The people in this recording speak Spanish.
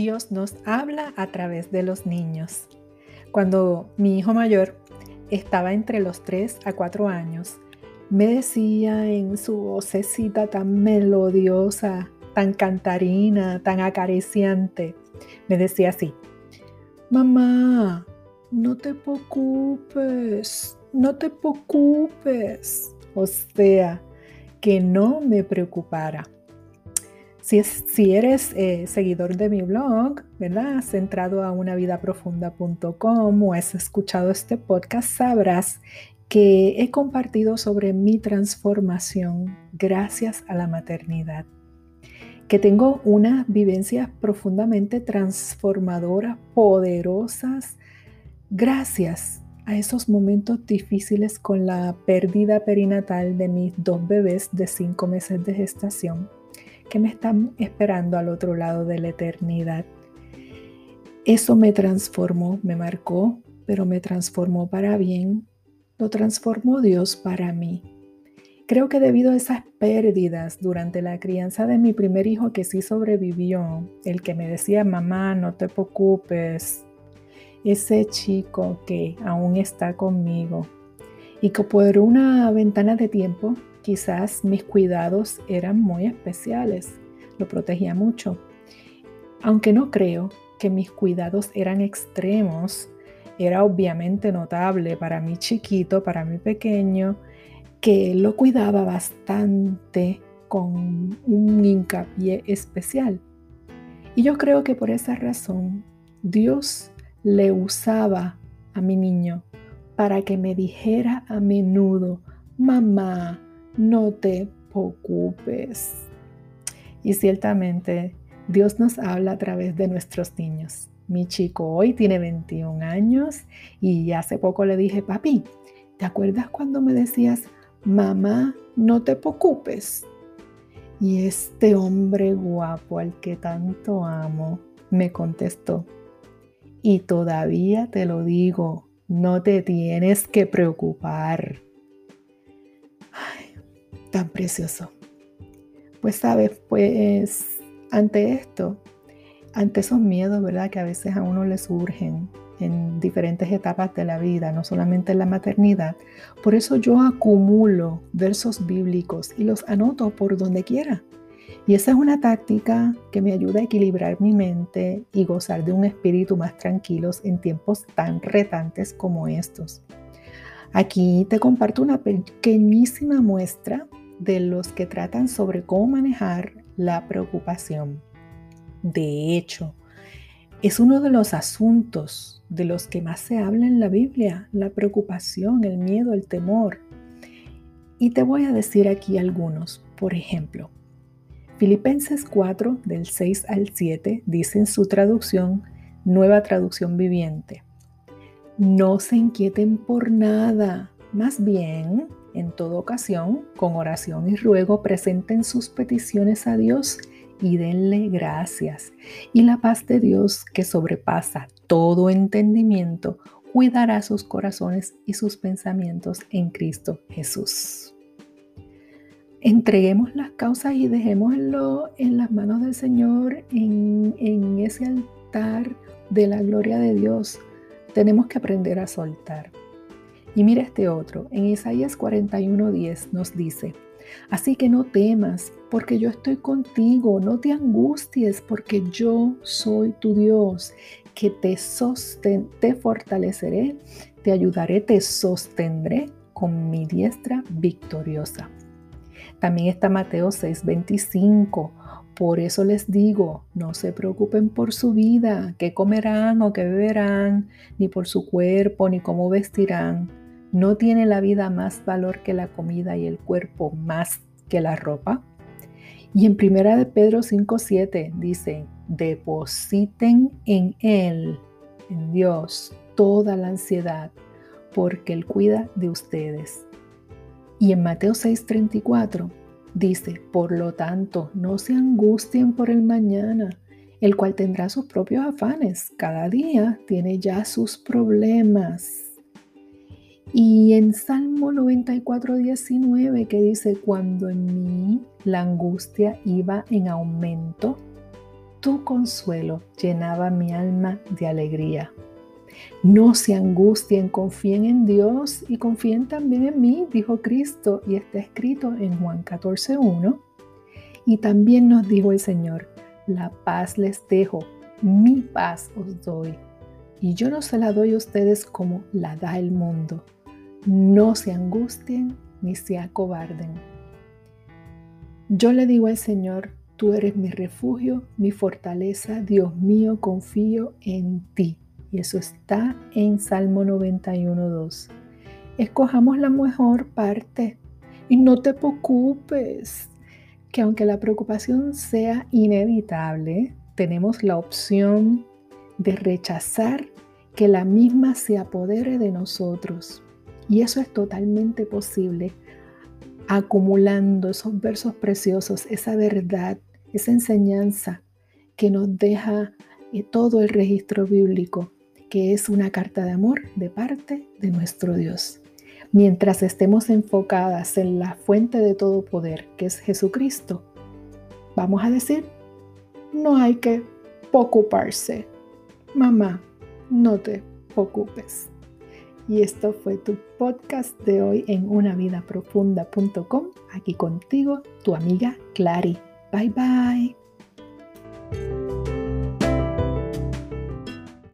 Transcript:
Dios nos habla a través de los niños. Cuando mi hijo mayor estaba entre los 3 a 4 años, me decía en su vocecita tan melodiosa, tan cantarina, tan acariciante, me decía así, mamá, no te preocupes, no te preocupes. O sea, que no me preocupara. Si, eres eh, seguidor de mi blog, ¿verdad? Centrado a unavidaprofunda.com o has escuchado este podcast, sabrás que he compartido sobre mi transformación gracias a la maternidad. Que tengo unas vivencias profundamente transformadoras, poderosas, gracias a esos momentos difíciles con la pérdida perinatal de mis dos bebés de cinco meses de gestación que me están esperando al otro lado de la eternidad. Eso me transformó, me marcó, pero me transformó para bien. Lo transformó Dios para mí. Creo que debido a esas pérdidas durante la crianza de mi primer hijo que sí sobrevivió, el que me decía, mamá, no te preocupes, ese chico que aún está conmigo y que por una ventana de tiempo quizás mis cuidados eran muy especiales, lo protegía mucho. Aunque no creo que mis cuidados eran extremos, era obviamente notable para mi chiquito, para mi pequeño, que lo cuidaba bastante con un hincapié especial. Y yo creo que por esa razón Dios le usaba a mi niño para que me dijera a menudo, mamá, no te preocupes. Y ciertamente Dios nos habla a través de nuestros niños. Mi chico hoy tiene 21 años y hace poco le dije, papi, ¿te acuerdas cuando me decías, mamá, no te preocupes? Y este hombre guapo al que tanto amo me contestó, y todavía te lo digo, no te tienes que preocupar. Ay, tan precioso. Pues sabes, pues ante esto, ante esos miedos, ¿verdad? Que a veces a uno le surgen en diferentes etapas de la vida, no solamente en la maternidad. Por eso yo acumulo versos bíblicos y los anoto por donde quiera. Y esa es una táctica que me ayuda a equilibrar mi mente y gozar de un espíritu más tranquilo en tiempos tan retantes como estos. Aquí te comparto una pequeñísima muestra de los que tratan sobre cómo manejar la preocupación. De hecho, es uno de los asuntos de los que más se habla en la Biblia, la preocupación, el miedo, el temor. Y te voy a decir aquí algunos. Por ejemplo, Filipenses 4, del 6 al 7, dice en su traducción, nueva traducción viviente, no se inquieten por nada, más bien, en toda ocasión, con oración y ruego, presenten sus peticiones a Dios y denle gracias. Y la paz de Dios, que sobrepasa todo entendimiento, cuidará sus corazones y sus pensamientos en Cristo Jesús entreguemos las causas y dejémoslo en las manos del Señor, en, ese altar de la gloria de Dios. Tenemos que aprender a soltar. Y mira este otro, en Isaías 41:10 nos dice, así que no temas, porque yo estoy contigo, no te angusties, porque yo soy tu Dios, que te, sosten te fortaleceré, te ayudaré, te sostendré con mi diestra victoriosa. También está Mateo 6:25. Por eso les digo, no se preocupen por su vida, qué comerán o qué beberán, ni por su cuerpo, ni cómo vestirán. ¿No tiene la vida más valor que la comida y el cuerpo más que la ropa? Y en primera de Pedro 5:7 dice, depositen en Él, en Dios, toda la ansiedad, porque Él cuida de ustedes. Y en Mateo 6:34 dice, por lo tanto, no se angustien por el mañana, el cual tendrá sus propios afanes. Cada día tiene ya sus problemas. Y en Salmo 94, 19, que dice, cuando en mí la angustia iba en aumento, tu consuelo llenaba mi alma de alegría. No se angustien, confíen en Dios y confíen también en mí, dijo Cristo, y está escrito en Juan 14.1. Y también nos dijo el Señor, la paz les dejo, mi paz os doy. Y yo no se la doy a ustedes como la da el mundo. No se angustien ni se acobarden. Yo le digo al Señor, tú eres mi refugio, mi fortaleza, Dios mío, confío en ti. Y eso está en Salmo 91.2. Escojamos la mejor parte y no te preocupes, que aunque la preocupación sea inevitable, tenemos la opción de rechazar que la misma se apodere de nosotros. Y eso es totalmente posible acumulando esos versos preciosos, esa verdad, esa enseñanza que nos deja eh, todo el registro bíblico, que es una carta de amor de parte de nuestro Dios. Mientras estemos enfocadas en la fuente de todo poder, que es Jesucristo, vamos a decir, no hay que preocuparse. Mamá, no te preocupes. Y esto fue tu podcast de hoy en unavidaprofunda.com. Aquí contigo, tu amiga Clary. Bye bye.